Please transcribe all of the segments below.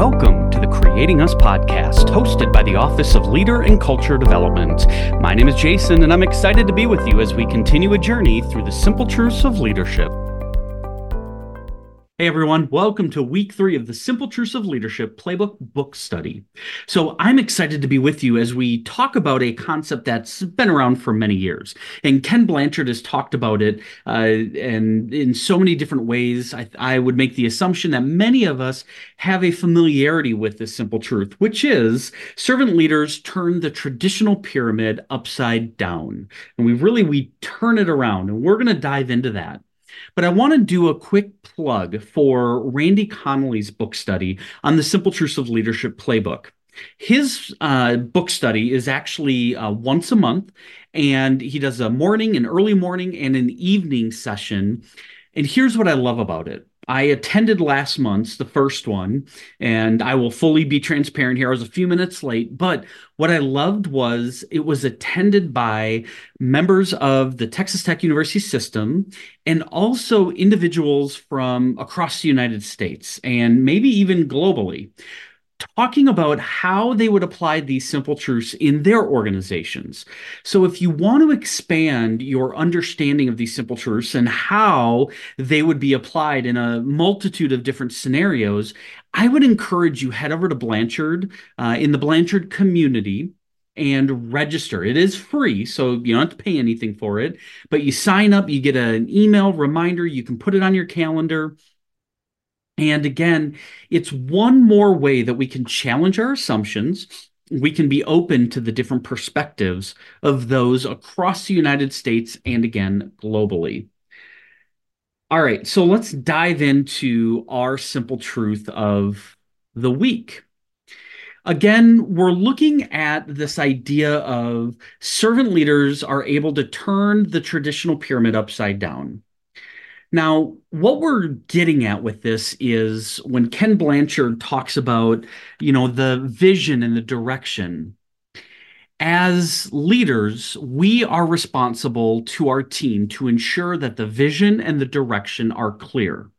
Welcome to the Creating Us podcast, hosted by the Office of Leader and Culture Development. My name is Jason, and I'm excited to be with you as we continue a journey through the simple truths of leadership. Hey everyone, welcome to week three of the Simple Truths of Leadership Playbook Book Study. So, I'm excited to be with you as we talk about a concept that's been around for many years. And Ken Blanchard has talked about it uh, and in so many different ways. I, I would make the assumption that many of us have a familiarity with this simple truth, which is servant leaders turn the traditional pyramid upside down. And we really we turn it around, and we're going to dive into that. But I want to do a quick plug for Randy Conley's book study on the Simple Truths of Leadership playbook. His uh, book study is actually uh, once a month, and he does a morning, an early morning, and an evening session. And here's what I love about it I attended last month's, the first one, and I will fully be transparent here. I was a few minutes late, but what I loved was it was attended by members of the Texas Tech University system and also individuals from across the United States and maybe even globally talking about how they would apply these simple truths in their organizations. So, if you want to expand your understanding of these simple truths and how they would be applied in a multitude of different scenarios, I would encourage you head over to Blanchard uh, in the Blanchard community and register. It is free, so you don't have to pay anything for it. But you sign up, you get an email reminder, you can put it on your calendar and again, it's one more way that we can challenge our assumptions. We can be open to the different perspectives of those across the United States and again, globally. All right, so let's dive into our simple truth of the week. Again, we're looking at this idea of servant leaders are able to turn the traditional pyramid upside down. Now, what we're getting at with this is when Ken Blanchard talks about, you know, the vision and the direction. As leaders, we are responsible to our team to ensure that the vision and the direction are clear.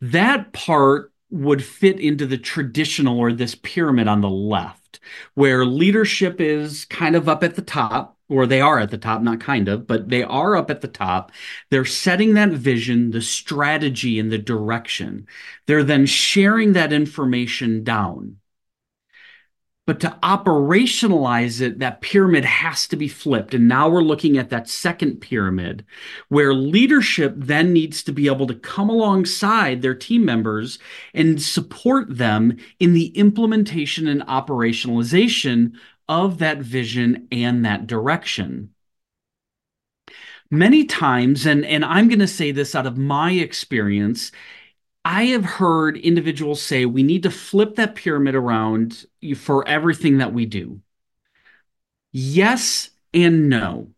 That part would fit into the traditional or this pyramid on the left, where leadership is kind of up at the top or they are at the top, not kind of, but they are up at the top. They're setting that vision, the strategy, and the direction. They're then sharing that information down. But to operationalize it, that pyramid has to be flipped. And now we're looking at that second pyramid where leadership then needs to be able to come alongside their team members and support them in the implementation and operationalization of that vision and that direction. Many times, and, and I'm going to say this out of my experience, I have heard individuals say we need to flip that pyramid around for everything that we do. Yes and no.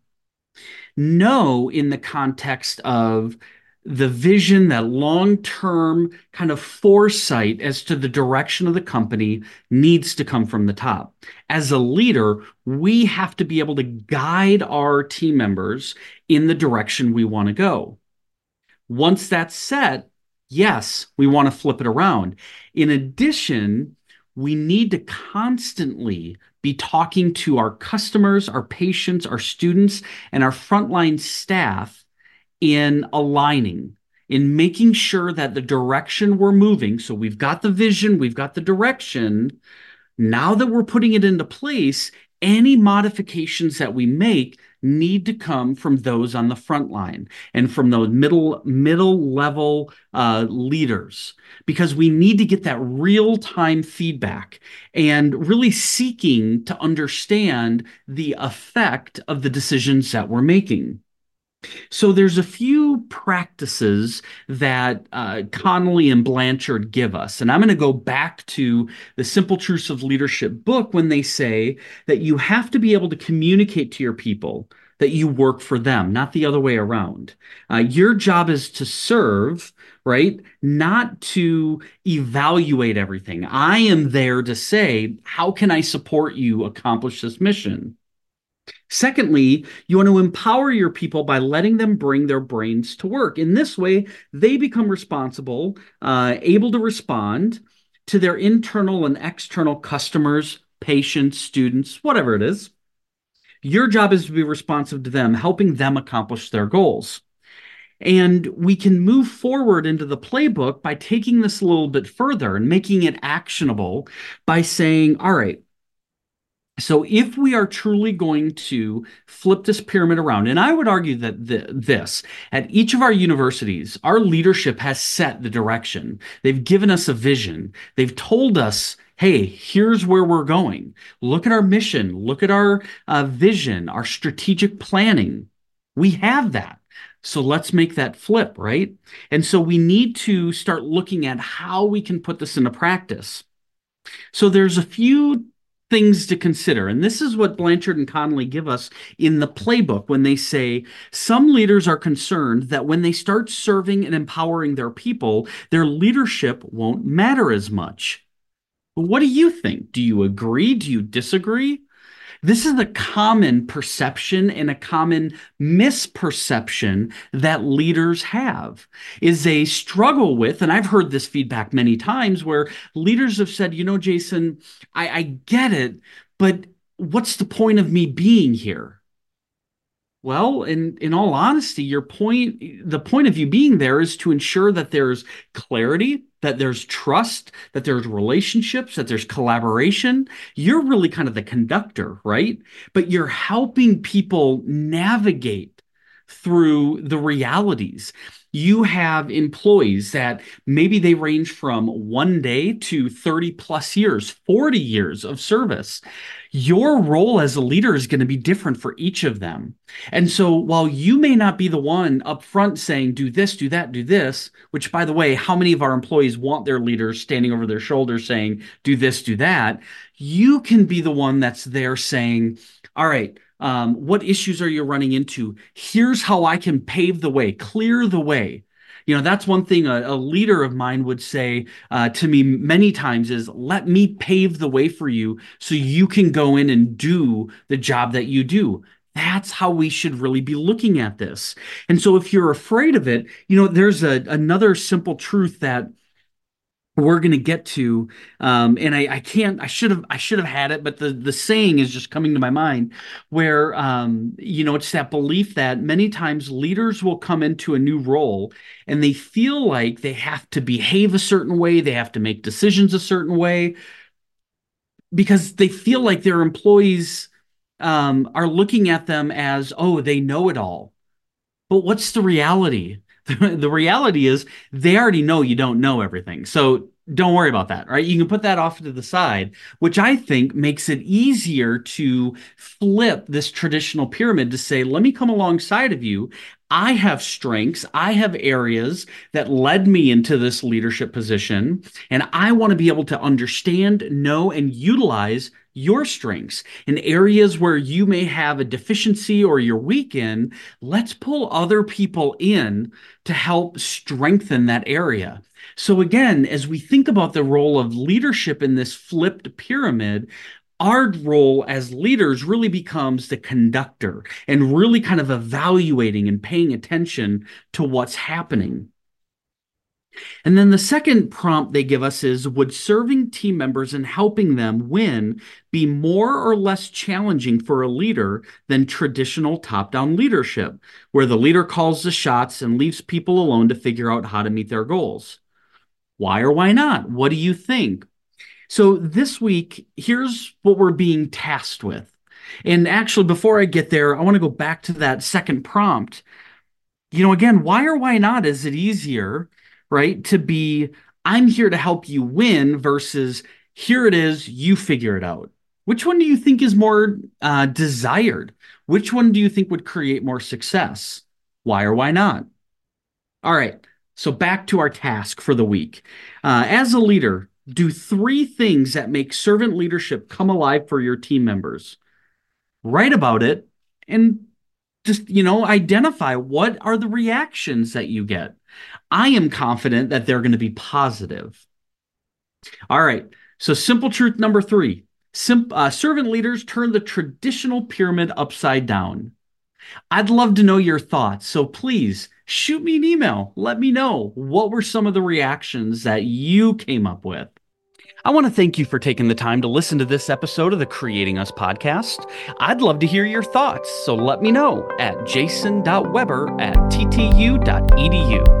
No, in the context of the vision, that long term kind of foresight as to the direction of the company needs to come from the top. As a leader, we have to be able to guide our team members in the direction we want to go. Once that's set, yes, we want to flip it around. In addition, we need to constantly be talking to our customers, our patients, our students, and our frontline staff in aligning, in making sure that the direction we're moving, so we've got the vision, we've got the direction. Now that we're putting it into place, any modifications that we make need to come from those on the front line and from those middle middle level uh, leaders because we need to get that real time feedback and really seeking to understand the effect of the decisions that we're making so there's a few practices that uh, Conley and Blanchard give us, and I'm going to go back to the Simple Truths of Leadership book when they say that you have to be able to communicate to your people that you work for them, not the other way around. Uh, your job is to serve, right? Not to evaluate everything. I am there to say, how can I support you accomplish this mission? Secondly, you want to empower your people by letting them bring their brains to work. In this way, they become responsible, uh, able to respond, to their internal and external customers, patients, students, whatever it is. Your job is to be responsive to them, helping them accomplish their goals. And we can move forward into the playbook by taking this a little bit further and making it actionable by saying, all right, so if we are truly going to flip this pyramid around, and I would argue that this at each of our universities, our leadership has set the direction. They've given us a vision. They've told us, hey, here's where we're going. Look at our mission. Look at our uh, vision, our strategic planning. We have that. So let's make that flip, right? And so we need to start looking at how we can put this into practice. So there's a few things to consider. And this is what Blanchard and Conley give us in the playbook when they say some leaders are concerned that when they start serving and empowering their people, their leadership won't matter as much. What do you think? Do you agree? Do you disagree? This is a common perception and a common misperception that leaders have is they struggle with, and I've heard this feedback many times where leaders have said, you know, Jason, I, I get it, but what's the point of me being here? Well, in in all honesty, your point the point of you being there is to ensure that there's clarity, that there's trust, that there's relationships, that there's collaboration. You're really kind of the conductor, right? But you're helping people navigate through the realities you have employees that maybe they range from one day to 30 plus years, 40 years of service. Your role as a leader is going to be different for each of them. And so while you may not be the one up front saying, do this, do that, do this, which by the way, how many of our employees want their leaders standing over their shoulders saying, do this, do that? You can be the one that's there saying, all right, um, what issues are you running into? Here's how I can pave the way, clear the way. You know, that's one thing a, a leader of mine would say uh, to me many times is let me pave the way for you so you can go in and do the job that you do. That's how we should really be looking at this. And so if you're afraid of it, you know, there's a, another simple truth that we're going to get to um, and I, I can't i should have i should have had it but the the saying is just coming to my mind where um, you know it's that belief that many times leaders will come into a new role and they feel like they have to behave a certain way they have to make decisions a certain way because they feel like their employees um, are looking at them as oh they know it all. But what's the reality the reality is they already know you don't know everything. So don't worry about that, right? You can put that off to the side, which I think makes it easier to flip this traditional pyramid to say, let me come alongside of you. I have strengths. I have areas that led me into this leadership position. And I want to be able to understand, know, and utilize your strengths in areas where you may have a deficiency or you're weak in. Let's pull other people in to help strengthen that area. So, again, as we think about the role of leadership in this flipped pyramid, our role as leaders really becomes the conductor and really kind of evaluating and paying attention to what's happening. And then the second prompt they give us is Would serving team members and helping them win be more or less challenging for a leader than traditional top down leadership, where the leader calls the shots and leaves people alone to figure out how to meet their goals? Why or why not? What do you think? So this week, here's what we're being tasked with. And actually, before I get there, I want to go back to that second prompt. You know, again, why or why not is it easier right? To be, I'm here to help you win versus here it is, you figure it out. Which one do you think is more uh, desired? Which one do you think would create more success? Why or why not? All right. So back to our task for the week. Uh, as a leader, do three things that make servant leadership come alive for your team members. Write about it and just, you know, identify what are the reactions that you get. I am confident that they're going to be positive. All right. So, simple truth number three Sim- uh, servant leaders turn the traditional pyramid upside down. I'd love to know your thoughts. So, please shoot me an email. Let me know what were some of the reactions that you came up with. I want to thank you for taking the time to listen to this episode of the Creating Us podcast. I'd love to hear your thoughts, so let me know at jason.weber at ttu.edu.